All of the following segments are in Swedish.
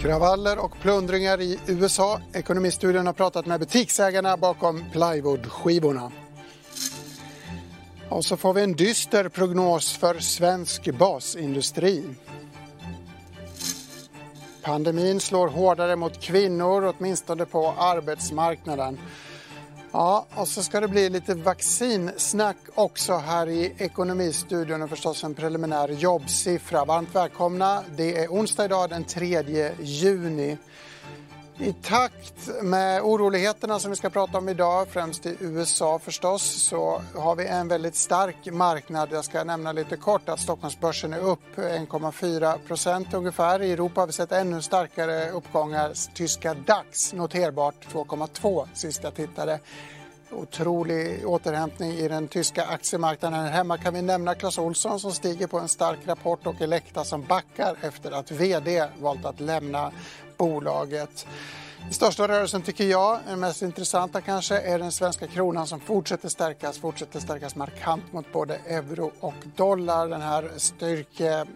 Kravaller och plundringar i USA. Ekonomistudion har pratat med butiksägarna bakom plywoodskivorna. Och så får vi en dyster prognos för svensk basindustri. Pandemin slår hårdare mot kvinnor, åtminstone på arbetsmarknaden. Ja, och så ska det bli lite vaccinsnack också här i Ekonomistudion och förstås en preliminär jobbsiffra. Varmt välkomna. Det är onsdag idag den 3 juni. I takt med oroligheterna som vi ska prata om idag, främst i USA förstås, så har vi en väldigt stark marknad. Jag ska nämna lite kort att Stockholmsbörsen är upp 1,4 procent ungefär. I Europa har vi sett ännu starkare uppgångar. Tyska DAX noterbart 2,2 sist jag tittade. Otrolig återhämtning i den tyska aktiemarknaden. Här hemma kan vi nämna Clas Olsson som stiger på en stark rapport och Elekta som backar efter att vd valt att lämna bolaget. Den största rörelsen tycker jag, den mest intressanta kanske, är den svenska kronan som fortsätter stärkas, fortsätter stärkas markant mot både euro och dollar. Den här styrke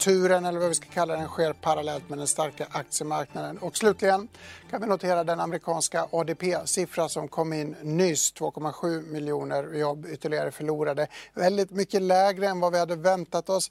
turen eller vad vi ska kalla den sker parallellt med den starka aktiemarknaden. Och slutligen kan vi notera den amerikanska ADP-siffra som kom in nyss. 2,7 miljoner jobb ytterligare förlorade. Väldigt mycket lägre än vad vi hade väntat oss.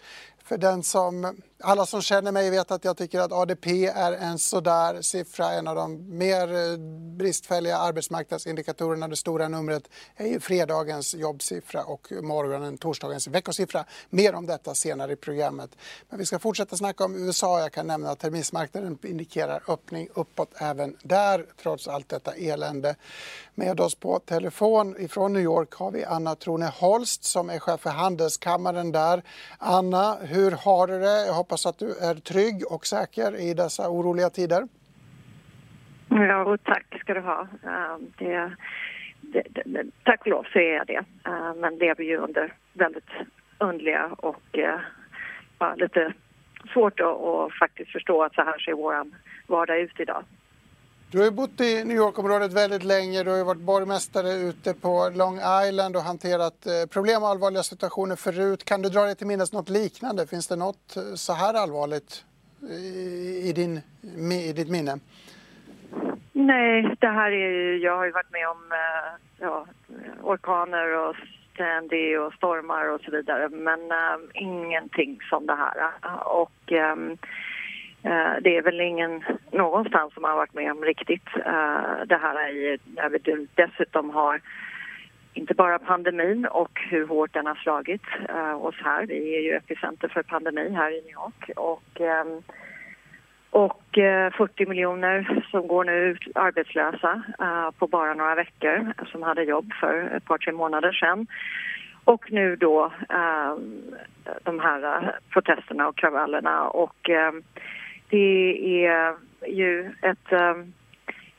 För den som, alla som känner mig vet att jag tycker att ADP är en sådär siffra, en av de mer eh, bristfälliga arbetsmarknadsindikatorerna. Det stora numret är ju fredagens jobbsiffra och morgonen, torsdagens veckosiffra. Mer om detta senare i programmet. Men vi ska fortsätta snacka om USA. Jag kan nämna att terminsmarknaden indikerar öppning uppåt även där, trots allt detta elände. Med oss på telefon ifrån New York har vi Anna Trone Holst som är chef för Handelskammaren där. Anna, hur hur har du det? Jag hoppas att du är trygg och säker i dessa oroliga tider. Ja, och tack ska du ha. Ehm, det, det, det, tack och lov så är jag det. Ehm, men lever ju under väldigt underliga och eh, ja, lite svårt att, att faktiskt förstå att så här ser vår vardag ut idag. Du har ju bott i New York-området väldigt länge. Du har ju varit borgmästare ute på Long Island och hanterat eh, problem och allvarliga situationer förut. Kan du dra dig till minnes något liknande? Finns det något eh, så här allvarligt i, din, i ditt minne? Nej, det här är ju, jag har ju varit med om eh, ja, orkaner och Sandy och stormar och så vidare men um, ingenting som det här. Och um, Eh, det är väl ingen någonstans som har varit med om riktigt eh, det här är när vi dessutom har inte bara pandemin och hur hårt den har slagit eh, oss här. Vi är ju epicenter för pandemi här i New York och, ehm, och 40 miljoner som går nu arbetslösa på bara några veckor som hade jobb för ett par, tre månader sedan. Och nu då ehm, de här protesterna och kravallerna och ehm, det är ju ett... Um,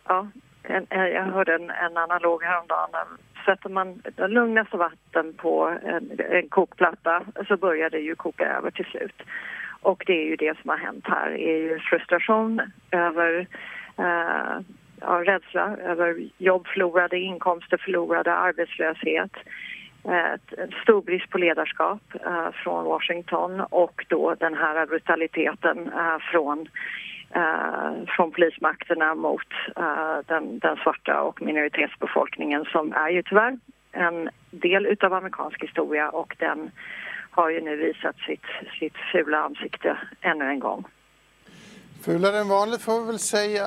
ja, en, jag hörde en, en analog häromdagen. Um, sätter man lugnaste vatten på en, en kokplatta så börjar det ju koka över till slut. Och det är ju det som har hänt här. Det är ju frustration över eh, ja, rädsla över jobb förlorade, inkomster förlorade, arbetslöshet Eh, stor brist på ledarskap eh, från Washington och då den här brutaliteten eh, från, från polismakterna mot den, den, svarta och minoritetsbefolkningen som är ju tyvärr en del utav amerikansk historia och den har ju nu visat sitt, sitt fula ansikte ännu en gång. Fulare än vanligt får vi väl säga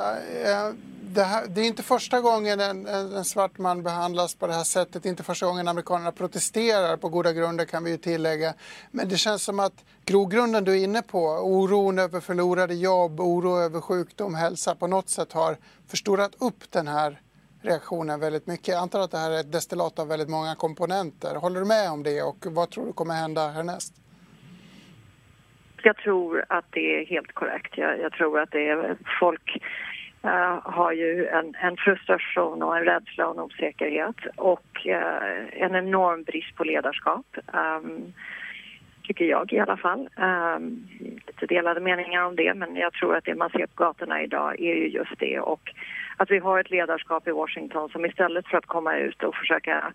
det, här, det, är inte första gången en, en, svart man behandlas på det här sättet. Det är inte första gången amerikanerna protesterar på goda grunder kan vi ju tillägga. Men det känns som att grogrunden du är inne på, oron över förlorade jobb, oro över sjukdom, hälsa på något sätt har förstorat upp den här reaktionen väldigt mycket. Jag antar att det här är ett destillat av väldigt många komponenter. Håller du med om det och vad tror du kommer hända härnäst? Jag tror att det är helt korrekt. Jag, jag tror att det är folk Eh, har ju en, en, frustration och en rädsla och en osäkerhet och uh, en enorm brist på ledarskap. Um, tycker jag i alla fall. Um, lite delade meningar om det men jag tror att det man ser på gatorna idag är ju just det och att vi har ett ledarskap i Washington som istället för att komma ut och försöka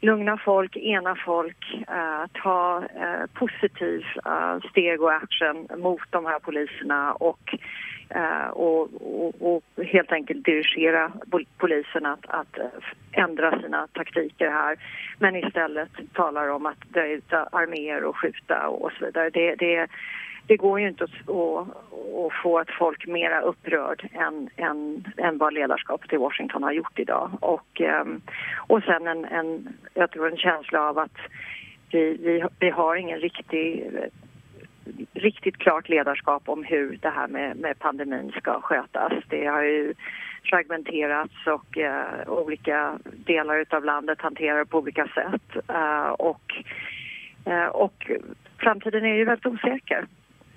lugna folk, ena folk, uh, ta uh, positiv uh, steg och action mot de här poliserna och, Eh, och, och, och, helt enkelt dirigera polisen att, att eh, ändra sina taktiker här. Men istället talar om att dra ut arméer och skjuta och så vidare. Det, det, det går ju inte att, att, att få att folk mera upprörd än, än, än vad ledarskapet i Washington har gjort idag. Och, ehm, och sen en, en, jag tror en känsla av att vi, vi, vi har ingen riktig riktigt klart ledarskap om hur det här med, med pandemin ska skötas. Det har ju fragmenterats och eh, olika delar av landet hanterar på olika sätt. Eh, och, eh, och framtiden är ju väldigt osäker.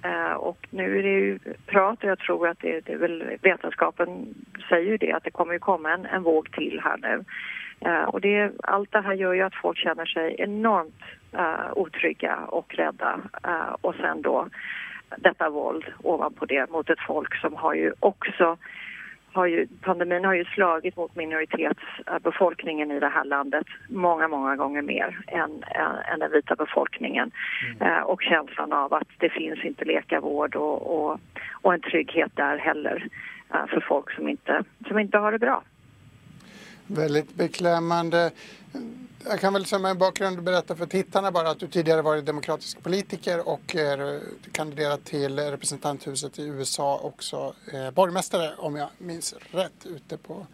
Eh, och nu är det ju prat och jag tror att det, det är väl vetenskapen säger ju det att det kommer ju komma en, en våg till här nu. Eh, och det, allt det här gör ju att folk känner sig enormt uh, otrygga och rädda och sen då detta våld ovanpå det mot ett folk som har ju också har ju, pandemin har ju slagit mot minoritetsbefolkningen i det här landet många, många gånger mer än, än, den vita befolkningen. Mm. Eh, och känslan av att det finns inte läkarvård och, och, och en trygghet där heller eh, för folk som inte, som inte har det bra. Väldigt beklämmande. Jag kan väl som en bakgrund berätta för tittarna bara att du tidigare varit demokratisk politiker och är eh, kandiderat till representanthuset i USA också eh, borgmästare om jag minns rätt ute på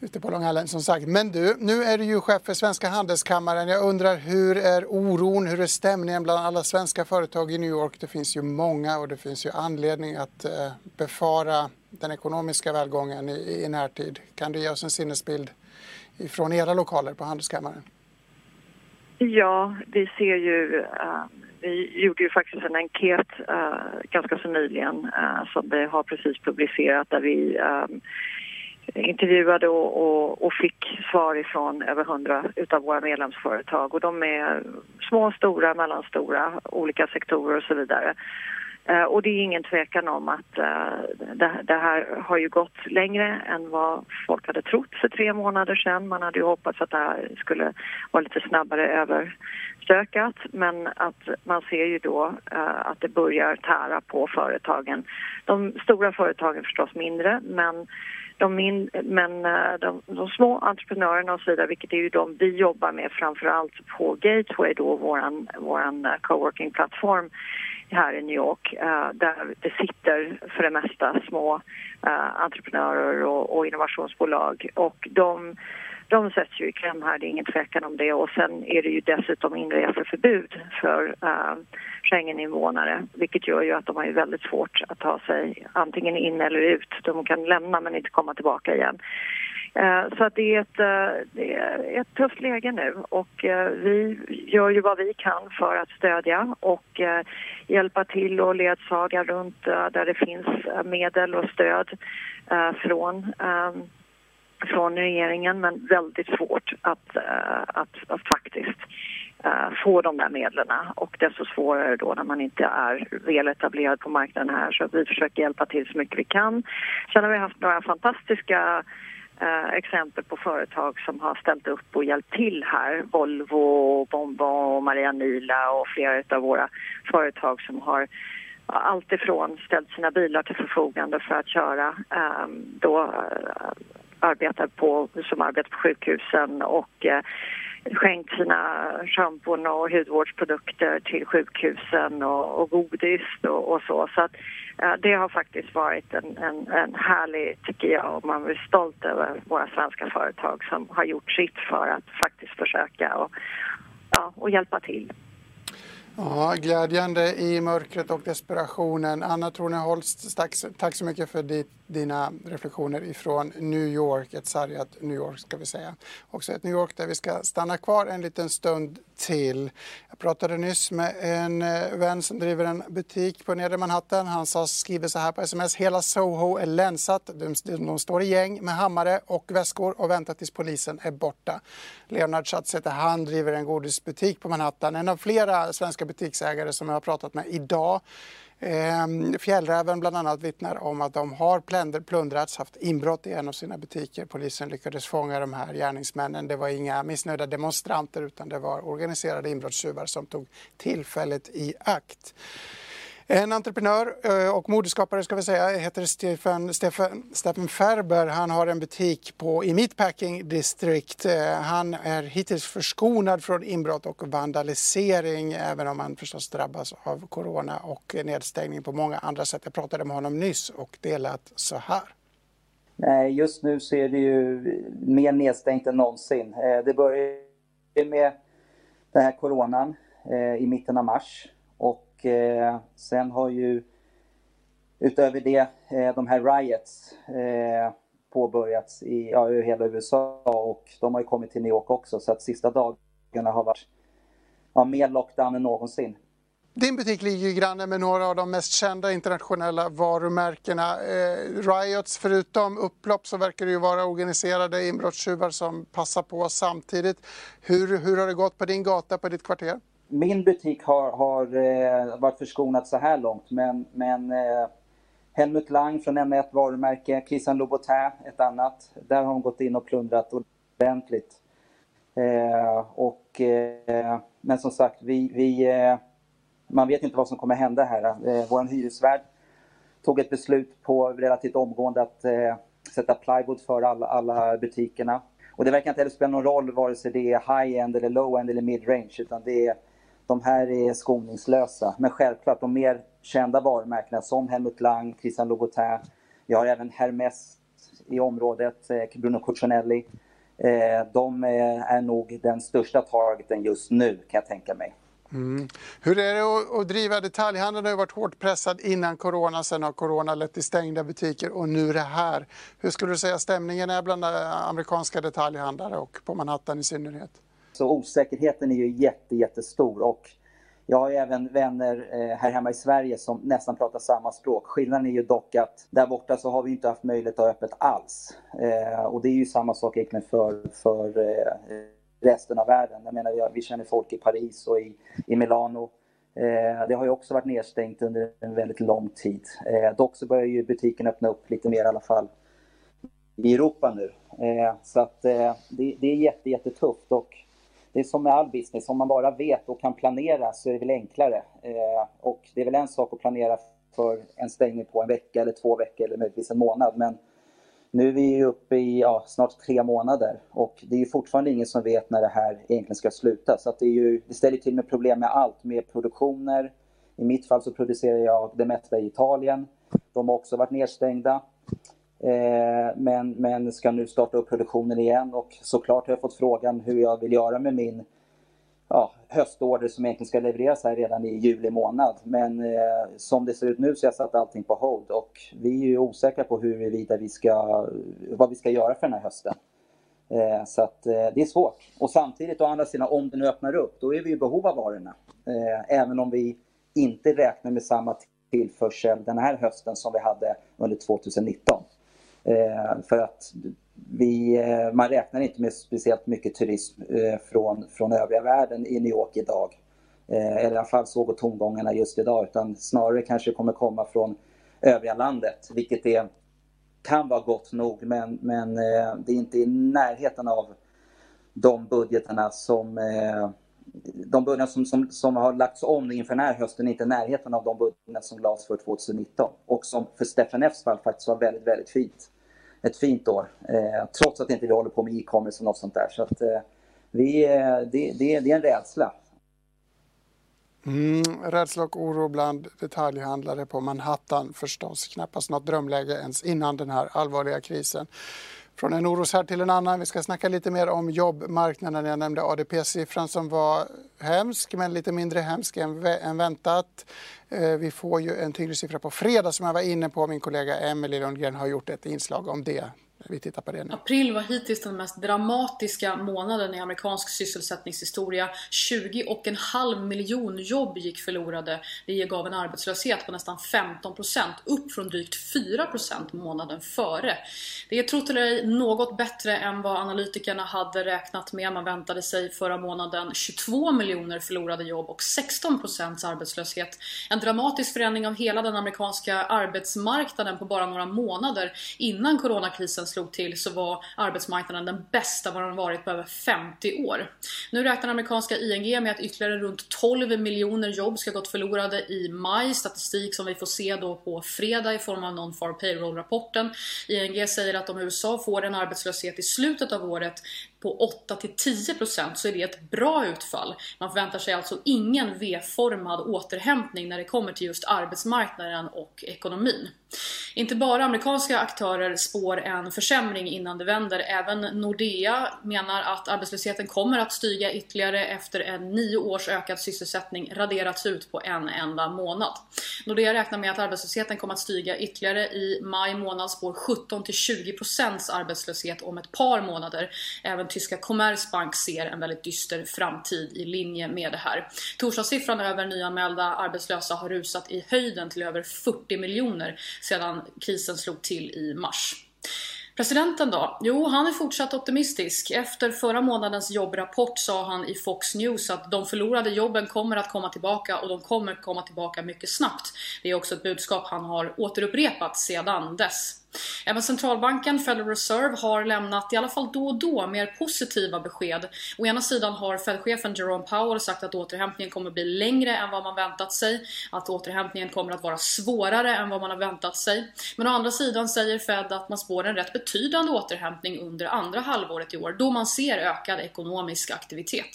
ute på Long Island som sagt. Men du, nu är du ju chef för Svenska Handelskammaren. Jag undrar hur är oron, hur är stämningen bland alla svenska företag i New York? Det finns ju många och det finns ju anledning att eh, befara den ekonomiska välgången i, i närtid. Kan du ge oss en sinnesbild från era lokaler på Handelskammaren? Ja, vi ser ju... Uh, vi gjorde ju faktiskt en enkät uh, ganska så nyligen uh, som vi har precis publicerat där vi um, intervjuade och, och, och, fick svar ifrån över hundra utav våra medlemsföretag och de är små, stora, mellanstora, olika sektorer och så vidare. Eh, och det är ingen tvekan om att eh, det, här har ju gått längre än vad folk hade trott för tre månader sedan. Man hade ju hoppats att det här skulle vara lite snabbare överstökat men att man ser ju då eh, att det börjar tära på företagen. De stora företagen förstås mindre men de, min, men de, de, små entreprenörerna och så vidare, vilket är ju de vi jobbar med framför allt på Gateway då, våran, våran coworking-plattform här i New York uh, där det sitter för det mesta små uh, entreprenörer och, och, innovationsbolag. Och de, de sätts ju i kläm här, det är ingen tvekan om det och sen är det ju dessutom inreseförbud för äh, Schengeninvånare vilket gör ju att de har ju väldigt svårt att ta sig antingen in eller ut. De kan lämna men inte komma tillbaka igen. Eh, så att det, är ett, eh, det är ett tufft läge nu och vi gör ju vad vi kan för att stödja och hjälpa till och ledsaga runt där det finns medel och stöd från från regeringen men väldigt svårt att, eh, att, att faktiskt eh, få de där medlen och desto svårare då när man inte är väl etablerad på marknaden här så vi försöker hjälpa till så mycket vi kan. Sen har vi haft några fantastiska Uh, exempel på företag som har ställt upp och hjälpt till här. Volvo, Bonbon och Maria Nila och flera av våra företag som har alltifrån ställt sina bilar till förfogande för att köra um, då uh, arbetar på, som arbetar på sjukhusen och eh, skänkt sina schampon och hudvårdsprodukter till sjukhusen och, och godis och, och så. så att, eh, det har faktiskt varit en, en, en härlig, tycker jag, och man är stolt över våra svenska företag som har gjort sitt för att faktiskt försöka och, ja, och hjälpa till. Ja, glädjande i mörkret och desperationen. Anna Tornholst, tack, tack, så mycket för ditt, dina reflektioner ifrån New York, ett sargat New York ska vi säga. Också ett New York där vi ska stanna kvar en liten stund till. Jag pratade nyss med en eh, vän som driver en butik på Nedre Manhattan. Han sa, skriver så här på sms. Hela Soho är länsat. De, de står i gäng med hammare och väskor och väntar tills polisen är borta. Leonard Schatz heter han, driver en godisbutik på Manhattan. En av flera svenska butiksägare som jag har pratat med idag. Ehm, fjällräven bland annat vittnar om att de har plundrats, haft inbrott i en av sina butiker. Polisen lyckades fånga de här gärningsmännen. Det var inga missnöjda demonstranter utan det var organiserade inbrottstjuvar som tog tillfället i akt. En entreprenör eh, och modeskapare ska vi säga heter Stefan, Stefan, Stefan Ferber. Han har en butik på, i Meatpacking District. Eh, han är hittills förskonad från inbrott och vandalisering även om han förstås drabbas av corona och nedstängning på många andra sätt. Jag pratade med honom nyss och det lät så här. Nej, just nu så är det ju mer nedstängt än någonsin. Eh, det började med den här coronan i mitten av mars och eh, sen har ju utöver det eh, de här riots eh, påbörjats i ja, hela USA och de har ju kommit till New York också så att sista dagarna har varit ja, mer lockdown än någonsin. Din butik ligger ju granne med några av de mest kända internationella varumärkena. Eh, riots, förutom upplopp så verkar det ju vara organiserade inbrottstjuvar som passar på samtidigt. Hur, hur har det gått på din gata, på ditt kvarter? Min butik har, har eh, varit förskonad så här långt men, men eh, Helmut Lang från M1 varumärke, Christian Louboutin ett annat. Där har de gått in och plundrat ordentligt. Eh, och, eh, men som sagt, vi, vi eh, man vet inte vad som kommer hända här. Eh, Vår hyresvärd tog ett beslut på relativt omgående att eh, sätta plywood för alla, alla butikerna. Och det verkar inte heller spela någon roll vare sig det är high-end eller low-end eller mid-range utan det är de här är skoningslösa. Men självklart de mer kända varumärkena som Helmut Lang, Christian Louboutin. Vi har även Hermès i området, eh, Bruno Cucinelli. Eh, de eh, är nog den största targeten just nu kan jag tänka mig. Mm. Hur är det att, driva detaljhandeln? har varit hårt pressad innan corona, sen har corona lett till stängda butiker och nu det här. Hur skulle du säga stämningen är bland amerikanska detaljhandlare och på Manhattan i synnerhet? Så osäkerheten är ju jätte, jättestor och jag har ju även vänner eh, här hemma i Sverige som nästan pratar samma språk. Skillnaden är ju dock att där borta så har vi inte haft möjlighet att ha öppet alls. Eh, och det är ju samma sak egentligen för, för eh, resten av världen. Jag menar, vi känner folk i Paris och i, i Milano. Det har ju också varit nedstängt under en väldigt lång tid. Dock så börjar ju butiken öppna upp lite mer i alla fall i Europa nu. Så att det, det är jätte, jättetufft och det är som med all business, om man bara vet och kan planera så är det väl enklare. Eh, och det är väl en sak att planera för en stängning på en vecka eller två veckor eller möjligtvis en månad. Men nu är vi uppe i ja, snart tre månader och det är fortfarande ingen som vet när det här egentligen ska sluta. Så det, är ju, det ställer till med problem med allt, med produktioner. I mitt fall så producerar jag det mesta i Italien. De har också varit nedstängda. Eh, men, men ska nu starta upp produktionen igen och såklart har jag fått frågan hur jag vill göra med min ja, höstorder som egentligen ska levereras här redan i juli månad. Men eh, som det ser ut nu så har jag satt allting på hold och vi är ju osäkra på huruvida vi ska, vad vi ska göra för den här hösten. Eh, så att eh, det är svårt. Och samtidigt å andra sidan, om det nu öppnar upp, då är vi i behov av varorna. Eh, även om vi inte räknar med samma tillförsel den här hösten som vi hade under 2019. Eh, för att vi, eh, man räknar inte med speciellt mycket turism eh, från, från övriga världen i New York idag. Eh, eller i alla fall så går tongångarna just idag utan snarare kanske kommer komma från övriga landet vilket är, kan vara gott nog men, men eh, det är inte i närheten av de budgeterna som eh, de budgetar som, som, som har lagts om inför den här hösten är inte i närheten av de budgetar som lades för 2019 och som för Stefan Fs fall faktiskt var väldigt, väldigt fint ett fint år. Eh, trots att inte vi håller på med e-commerce och något sånt där. Så att, eh, vi, eh, det, det, det är en rädsla. Mm, rädsla och oro bland detaljhandlare på Manhattan förstås. Knappast något drömläge ens innan den här allvarliga krisen. Från en oroshärd till en annan. Vi ska snacka lite mer om jobbmarknaden. Jag nämnde ADP-siffran som var hemsk, men lite mindre hemsk än, än väntat. Eh, vi får ju en tyngre siffra på fredag som jag var inne på. Min kollega Emelie Lundgren har gjort ett inslag om det. Vi tittar på det nu. April var hittills den mest dramatiska månaden i amerikansk sysselsättningshistoria. 20,5 miljon jobb gick förlorade. Det gav en arbetslöshet på nästan 15%, upp från drygt 4% månaden före. Det är trott eller ej något bättre än vad analytikerna hade räknat med. Man väntade sig förra månaden 22 miljoner förlorade jobb och 16% arbetslöshet. En dramatisk förändring av hela den amerikanska arbetsmarknaden på bara några månader innan coronakrisen slog till så var arbetsmarknaden den bästa vad den varit på över 50 år. Nu räknar amerikanska ING med att ytterligare runt 12 miljoner jobb ska gått förlorade i maj. Statistik som vi får se då på fredag i form av Non-Farm Payroll-rapporten. ING säger att om USA får en arbetslöshet i slutet av året på 8-10% så är det ett bra utfall. Man förväntar sig alltså ingen V-formad återhämtning när det kommer till just arbetsmarknaden och ekonomin. Inte bara amerikanska aktörer spår en försämring innan det vänder. Även Nordea menar att arbetslösheten kommer att stiga ytterligare efter en nio års ökad sysselsättning raderats ut på en enda månad. Nordea räknar med att arbetslösheten kommer att stiga ytterligare. I maj månad spår 17-20% arbetslöshet om ett par månader. Även tyska Commerzbank ser en väldigt dyster framtid i linje med det här. Torsdagssiffran över nyanmälda arbetslösa har rusat i höjden till över 40 miljoner sedan krisen slog till i mars. Presidenten då? Jo, han är fortsatt optimistisk. Efter förra månadens jobbrapport sa han i Fox News att de förlorade jobben kommer att komma tillbaka och de kommer komma tillbaka mycket snabbt. Det är också ett budskap han har återupprepat sedan dess. Även centralbanken Federal Reserve har lämnat, i alla fall då och då, mer positiva besked. Å ena sidan har Fed-chefen Jerome Powell sagt att återhämtningen kommer bli längre än vad man väntat sig, att återhämtningen kommer att vara svårare än vad man har väntat sig. Men å andra sidan säger Fed att man spår en rätt betydande återhämtning under andra halvåret i år, då man ser ökad ekonomisk aktivitet.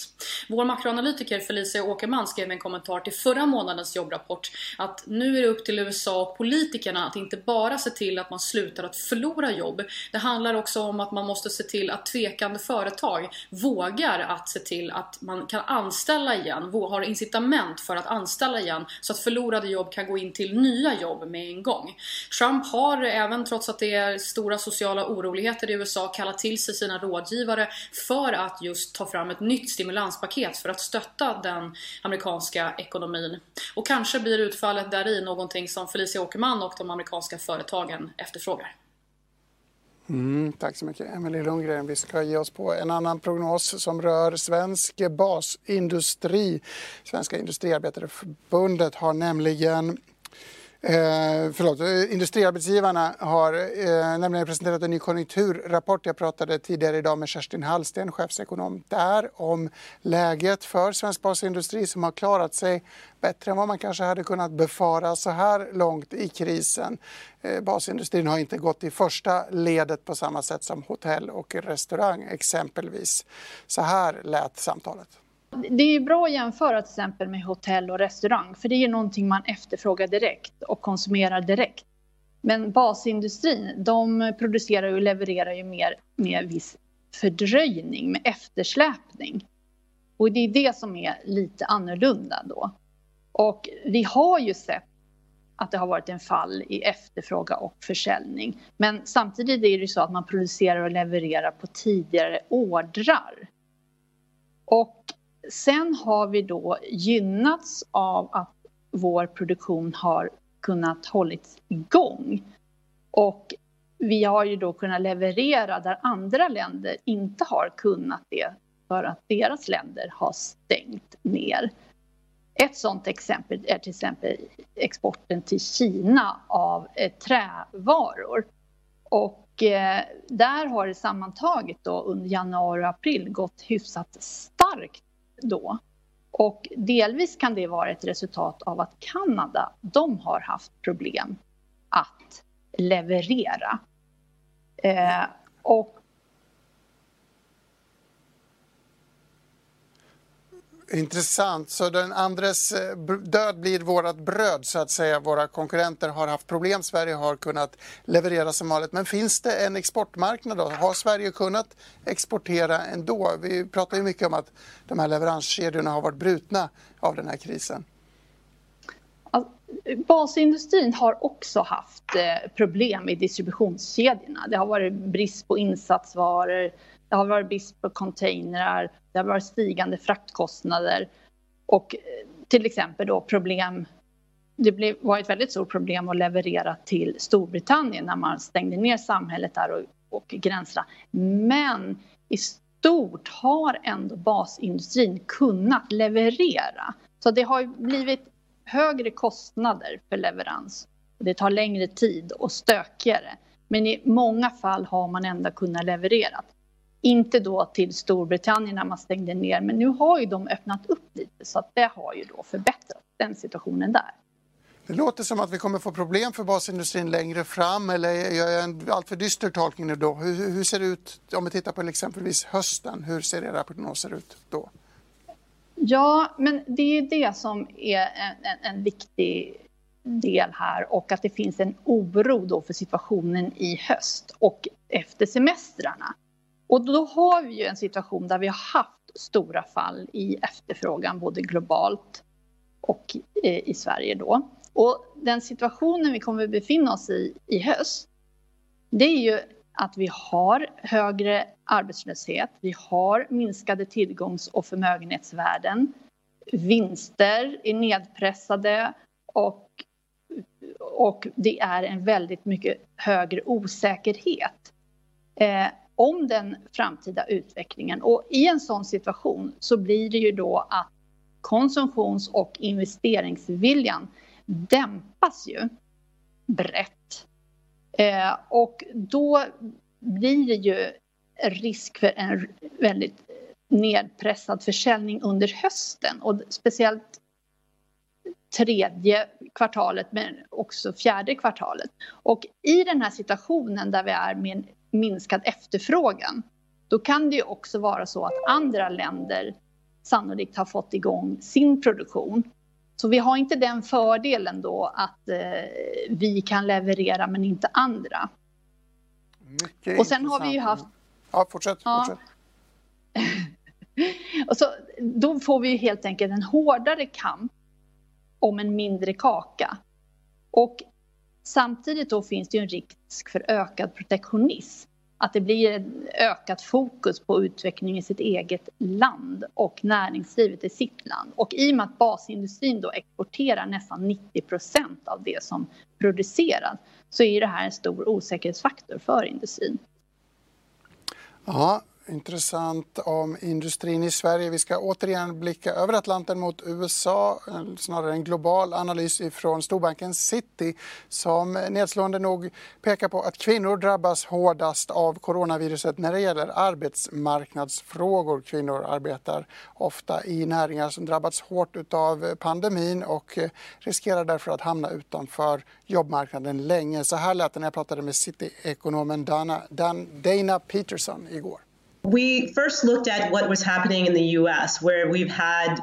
Vår makroanalytiker Felicia Åkerman skrev en kommentar till förra månadens jobbrapport att nu är det upp till USA och politikerna att inte bara se till att man slutar slutar att förlora jobb. Det handlar också om att man måste se till att tvekande företag vågar att se till att man kan anställa igen, har incitament för att anställa igen så att förlorade jobb kan gå in till nya jobb med en gång. Trump har även trots att det är stora sociala oroligheter i USA kallat till sig sina rådgivare för att just ta fram ett nytt stimulanspaket för att stötta den amerikanska ekonomin. Och kanske blir utfallet där i någonting som Felicia Åkerman och de amerikanska företagen efterfrågar. Mm, tack så mycket Emelie Lundgren. Vi ska ge oss på en annan prognos som rör svensk basindustri. Svenska Industriarbetareförbundet har nämligen Eh, förlåt, eh, industriarbetsgivarna har eh, nämligen presenterat en ny konjunkturrapport. Jag pratade tidigare idag med Kerstin Hallsten, chefsekonom där, om läget för svensk basindustri som har klarat sig bättre än vad man kanske hade kunnat befara så här långt i krisen. Eh, basindustrin har inte gått i första ledet på samma sätt som hotell och restaurang exempelvis. Så här lät samtalet. Det är bra att jämföra till exempel med hotell och restaurang för det är någonting man efterfrågar direkt och konsumerar direkt. Men basindustrin, de producerar och levererar ju mer med viss fördröjning, med eftersläpning. Och det är det som är lite annorlunda då. Och vi har ju sett att det har varit en fall i efterfrågan och försäljning. Men samtidigt är det ju så att man producerar och levererar på tidigare ordrar. Och Sen har vi då gynnats av att vår produktion har kunnat hållits igång. Och vi har ju då kunnat leverera där andra länder inte har kunnat det för att deras länder har stängt ner. Ett sådant exempel är till exempel exporten till Kina av eh, trävaror. Och eh, där har det sammantaget då under januari och april gått hyfsat starkt då. Och delvis kan det vara ett resultat av att Kanada, de har haft problem att leverera. Eh, och Intressant. Så den andres eh, död blir vårt bröd, så att säga. Våra konkurrenter har haft problem. Sverige har kunnat leverera som vanligt. Men finns det en exportmarknad då? Har Sverige kunnat exportera ändå? Vi pratar ju mycket om att de här leveranskedjorna har varit brutna av den här krisen. Alltså, basindustrin har också haft eh, problem i distributionskedjorna. Det har varit brist på insatsvaror, det har varit brist på containrar, det har varit stigande fraktkostnader och eh, till exempel då problem det var ett väldigt stort problem att leverera till Storbritannien när man stängde ner samhället där och, och gränserna. Men i stort har ändå basindustrin kunnat leverera. Så det har blivit högre kostnader för leverans. Det tar längre tid och stökigare. Men i många fall har man ändå kunnat leverera. Inte då till Storbritannien när man stängde ner, men nu har ju de öppnat upp lite så att det har ju då förbättrat den situationen där. Det låter som att vi kommer få problem för basindustrin längre fram eller gör jag en alltför dyster tolkning nu då? Hur, hur, ser det ut om vi tittar på exempelvis hösten? Hur ser era prognoser ut då? Ja, men det är det som är en, en, en, viktig del här och att det finns en oro då för situationen i höst och efter semestrarna. Och då har vi ju en situation där vi har haft stora fall i efterfrågan både globalt och eh, i Sverige då. Och den situationen vi kommer befinna oss i i höst, det är ju att vi har högre arbetslöshet, vi har minskade tillgångs och förmögenhetsvärden, vinster är nedpressade och, och det är en väldigt mycket högre osäkerhet eh, om den framtida utvecklingen. Och i en sån situation så blir det ju då att konsumtions och investeringsviljan dämpas ju brett. Eh, och då blir det ju risk för en väldigt nedpressad försäljning under hösten och speciellt tredje kvartalet men också fjärde kvartalet. Och i den här situationen där vi är med minskad efterfrågan då kan det ju också vara så att andra länder sannolikt har fått igång sin produktion så vi har inte den fördelen då att eh, vi kan leverera men inte andra. Mycket och sen har vi ju haft... Ja, fortsätt. Ja. fortsätt. och så, då får vi helt enkelt en hårdare kamp om en mindre kaka. Och samtidigt då finns det ju en risk för ökad protektionism att det blir ett ökat fokus på utveckling i sitt eget land och näringslivet i sitt land. Och i och med att basindustrin då exporterar nästan 90 procent av det som produceras så är det här en stor osäkerhetsfaktor för industrin. Ja, intressant om industrin i Sverige. Vi ska återigen blicka över Atlanten mot USA, eh, snarare en global analys från storbanken City som nedslående nog pekar på att kvinnor drabbas hårdast av coronaviruset när det gäller arbetsmarknadsfrågor. Kvinnor arbetar ofta i näringar som drabbats hårt av pandemin och eh, riskerar därför att hamna utanför jobbmarknaden länge. Så här lät det när jag pratade med City-ekonomen Dana, Dana Peterson igår. We first looked at what was happening in the US, where we've had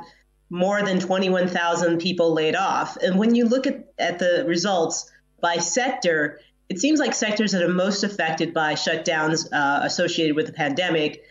more than 21,000 people laid off. And when you look at, at the results by sector, it seems like sectors that are most affected by shutdowns uh, associated with the pandemic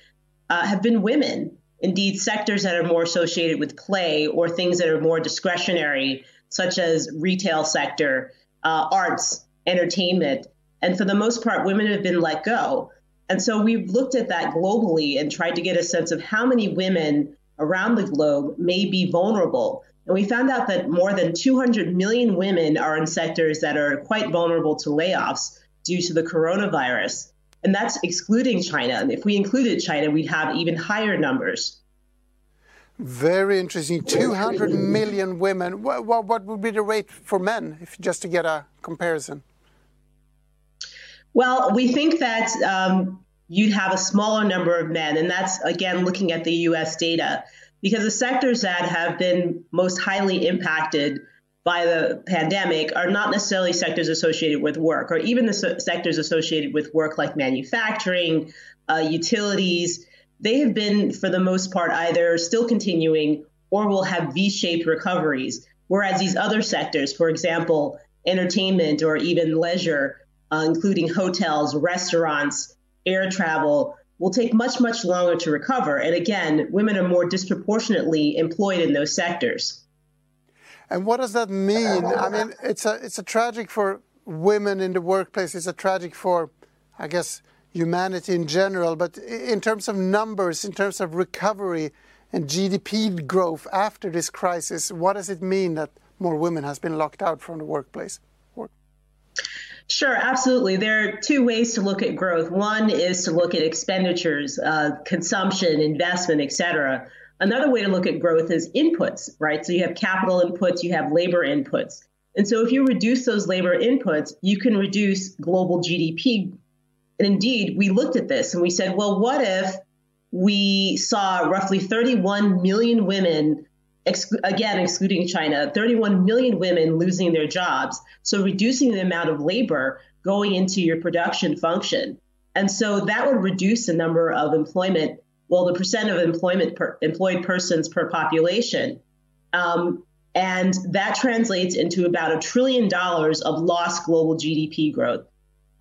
uh, have been women. Indeed, sectors that are more associated with play or things that are more discretionary, such as retail sector, uh, arts, entertainment. And for the most part, women have been let go. And so we've looked at that globally and tried to get a sense of how many women around the globe may be vulnerable. And we found out that more than 200 million women are in sectors that are quite vulnerable to layoffs due to the coronavirus. And that's excluding China. And if we included China, we'd have even higher numbers. Very interesting. 200 million women. What, what, what would be the rate for men, if, just to get a comparison? Well, we think that um, you'd have a smaller number of men, and that's again looking at the US data, because the sectors that have been most highly impacted by the pandemic are not necessarily sectors associated with work, or even the so- sectors associated with work like manufacturing, uh, utilities. They have been, for the most part, either still continuing or will have V shaped recoveries. Whereas these other sectors, for example, entertainment or even leisure, uh, including hotels, restaurants, air travel, will take much, much longer to recover. And again, women are more disproportionately employed in those sectors. And what does that mean? I mean, it's a it's a tragic for women in the workplace. It's a tragic for, I guess, humanity in general. But in terms of numbers, in terms of recovery and GDP growth after this crisis, what does it mean that more women has been locked out from the workplace? Sure, absolutely. There are two ways to look at growth. One is to look at expenditures, uh, consumption, investment, et cetera. Another way to look at growth is inputs, right? So you have capital inputs, you have labor inputs. And so if you reduce those labor inputs, you can reduce global GDP. And indeed, we looked at this and we said, well, what if we saw roughly 31 million women again, excluding China, 31 million women losing their jobs. So reducing the amount of labor going into your production function. And so that would reduce the number of employment, well, the percent of employment per, employed persons per population. Um, and that translates into about a trillion dollars of lost global GDP growth.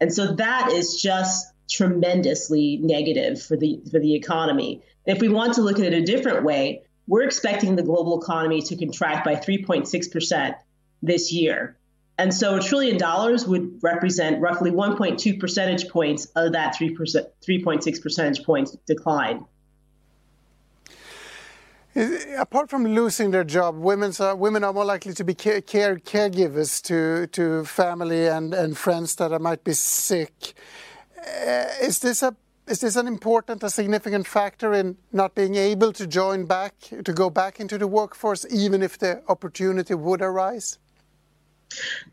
And so that is just tremendously negative for the for the economy. If we want to look at it a different way, we're expecting the global economy to contract by 3.6% this year. And so a trillion dollars would represent roughly 1.2 percentage points of that 3 3.6 percentage points decline. Apart from losing their job, women's, uh, women are more likely to be care, care, caregivers to, to family and, and friends that might be sick. Uh, is this a is this an important, a significant factor in not being able to join back, to go back into the workforce, even if the opportunity would arise?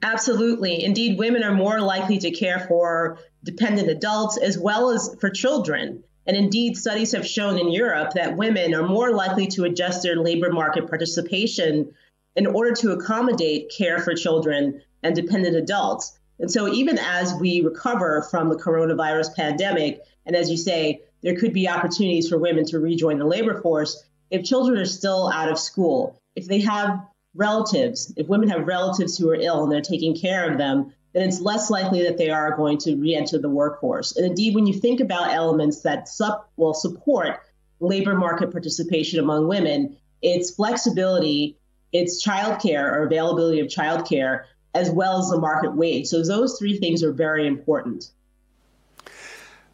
Absolutely. Indeed, women are more likely to care for dependent adults as well as for children. And indeed, studies have shown in Europe that women are more likely to adjust their labor market participation in order to accommodate care for children and dependent adults. And so, even as we recover from the coronavirus pandemic, and as you say, there could be opportunities for women to rejoin the labor force if children are still out of school, if they have relatives, if women have relatives who are ill and they're taking care of them, then it's less likely that they are going to re-enter the workforce. And indeed, when you think about elements that sub, will support labor market participation among women, it's flexibility, it's childcare or availability of childcare, as well as the market wage. So those three things are very important.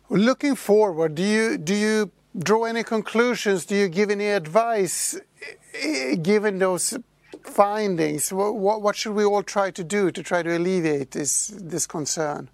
Looking forward, do you do you draw any conclusions? Do you give any advice eh, given those findings? What, what, what should we all try to do to try to alleviate this this concern?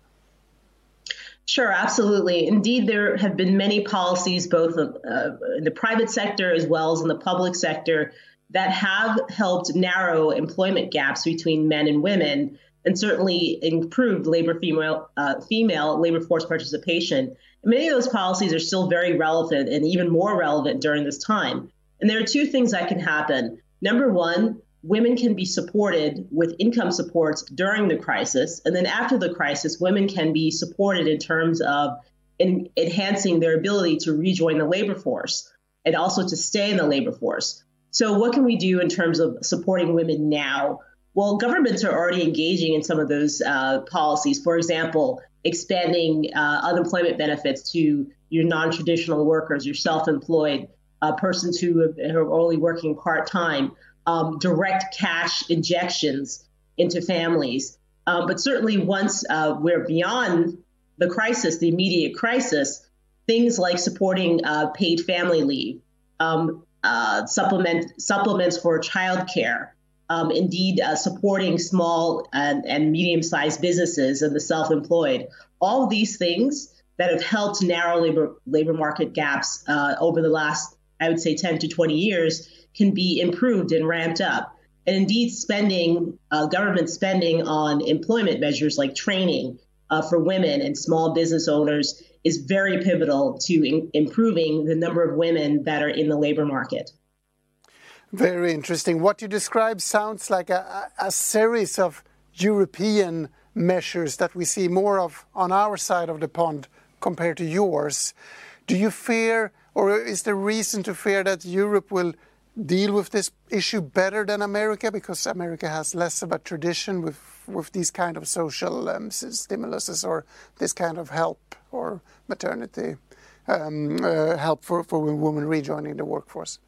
Sure, absolutely. Indeed, there have been many policies, both uh, in the private sector as well as in the public sector, that have helped narrow employment gaps between men and women and certainly improved labor female uh, female labor force participation. And many of those policies are still very relevant and even more relevant during this time. And there are two things that can happen. Number one, women can be supported with income supports during the crisis, and then after the crisis, women can be supported in terms of in enhancing their ability to rejoin the labor force and also to stay in the labor force. So, what can we do in terms of supporting women now? Well, governments are already engaging in some of those uh, policies. For example, expanding uh, unemployment benefits to your non-traditional workers, your self-employed uh, persons who are only working part-time, um, direct cash injections into families. Um, but certainly, once uh, we're beyond the crisis, the immediate crisis, things like supporting uh, paid family leave, um, uh, supplement supplements for childcare, um, indeed uh, supporting small and, and medium-sized businesses and the self-employed. All these things that have helped narrow labor labor market gaps uh, over the last, I would say, 10 to 20 years, can be improved and ramped up. And indeed, spending uh, government spending on employment measures like training uh, for women and small business owners is very pivotal to in- improving the number of women that are in the labor market. Very interesting. What you describe sounds like a, a, series of European measures that we see more of on our side of the pond compared to yours. Do you fear, or is there reason to fear that Europe will deal with this issue better than America because America has less of a tradition with with these kind of social um, stimuluses or this kind of help or maternity um, uh, help for, for women rejoining the workforce?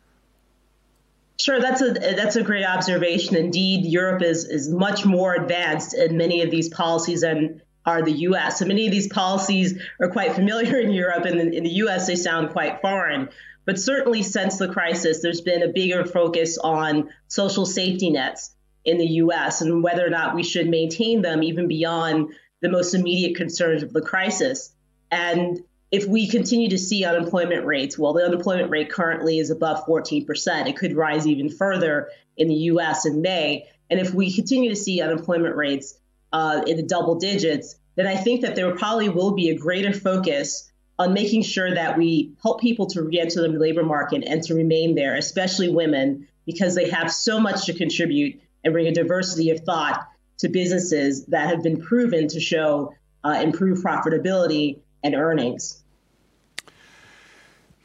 Sure, that's a that's a great observation. Indeed, Europe is is much more advanced in many of these policies than are the U.S. So many of these policies are quite familiar in Europe, and in, in the U.S. they sound quite foreign. But certainly, since the crisis, there's been a bigger focus on social safety nets in the U.S. and whether or not we should maintain them even beyond the most immediate concerns of the crisis. And if we continue to see unemployment rates, well, the unemployment rate currently is above 14%. It could rise even further in the US in May. And if we continue to see unemployment rates uh, in the double digits, then I think that there probably will be a greater focus on making sure that we help people to re-enter the labor market and to remain there, especially women, because they have so much to contribute and bring a diversity of thought to businesses that have been proven to show uh, improved profitability and earnings.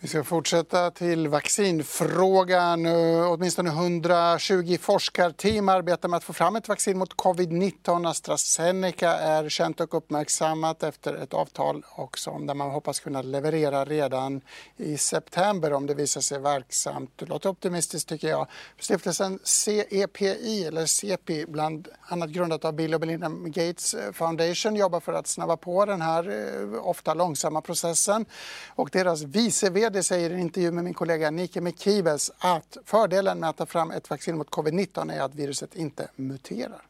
Vi ska fortsätta till vaccinfrågan. Eh, åtminstone 120 forskarteam arbetar med att få fram ett vaccin mot covid-19. AstraZeneca är känt och uppmärksammat efter ett avtal också där man hoppas kunna leverera redan i september om det visar sig verksamt. Det låter optimistiskt tycker jag. Stiftelsen CEPI, eller CEPI, bland annat grundat av Bill och Belinda Gates Foundation, jobbar för att snabba på den här eh, ofta långsamma processen. Och deras vice vd säger i en intervju med min kollega Nike Mekibes att fördelen med att ta fram ett vaccin mot covid-19 är att viruset inte muterar.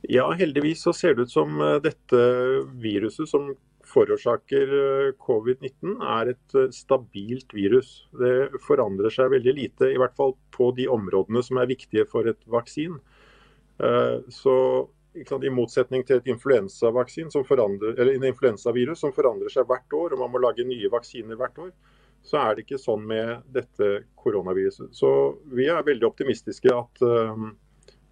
Ja, heldigvis så ser det ut som eh, detta viruset som förorsakar eh, covid-19 är ett eh, stabilt virus. Det förändrar sig väldigt lite, i vart fall på de områden som är viktiga för ett vaccin. Så i motsättning till ett som eller en influensavirus som förändrar sig vart år, och man måste laga nya vacciner vart år, så är det inte så med detta coronaviruset. Så vi är väldigt optimistiska att eh,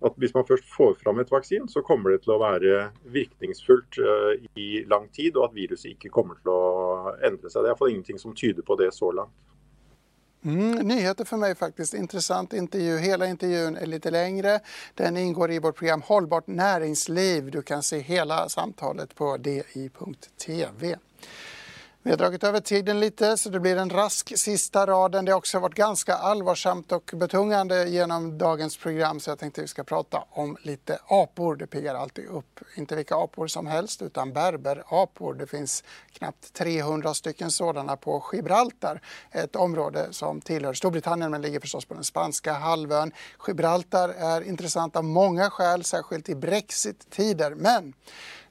at man först får fram ett vaccin så kommer det att vara være virkningsfullt eh, i lång tid, och att viruset inte kommer til å endre seg. Det alla fall ingenting som tyder på det så långt. Mm, nyheter för mig faktiskt. Intressant intervju. Hela intervjun är lite längre. Den ingår i vårt program Hållbart näringsliv. Du kan se hela samtalet på di.tv. Vi har dragit över tiden lite så det blir en rask sista raden. Det har också varit ganska allvarsamt och betungande genom dagens program så jag tänkte att vi ska prata om lite apor. Det piggar alltid upp. Inte vilka apor som helst utan berberapor. Det finns knappt 300 stycken sådana på Gibraltar. Ett område som tillhör Storbritannien men ligger förstås på den spanska halvön. Gibraltar är intressant av många skäl, särskilt i brexit-tider. Men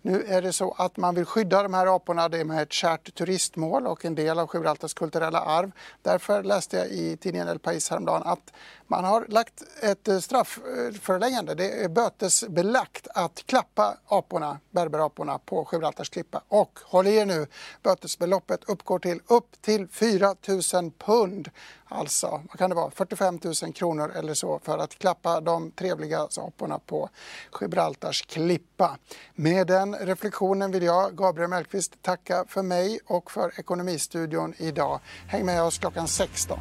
nu är det så att man vill skydda de här aporna. Det är med ett kärt turistmål och en del av Gibraltars kulturella arv. Därför läste jag i tidningen El País häromdagen att man har lagt ett eh, straffföreläggande. Det är bötesbelagt att klappa aporna, berberaporna på Gibraltars klippa. Och håll i er nu, bötesbeloppet uppgår till upp till 4 000 pund. Alltså, vad kan det vara, 45 000 kronor eller så för att klappa de trevliga aporna på Gibraltars klippa. Med den reflektionen vill jag, Gabriel Mellqvist, tacka för mig och för Ekonomistudion idag. Häng med oss klockan 16.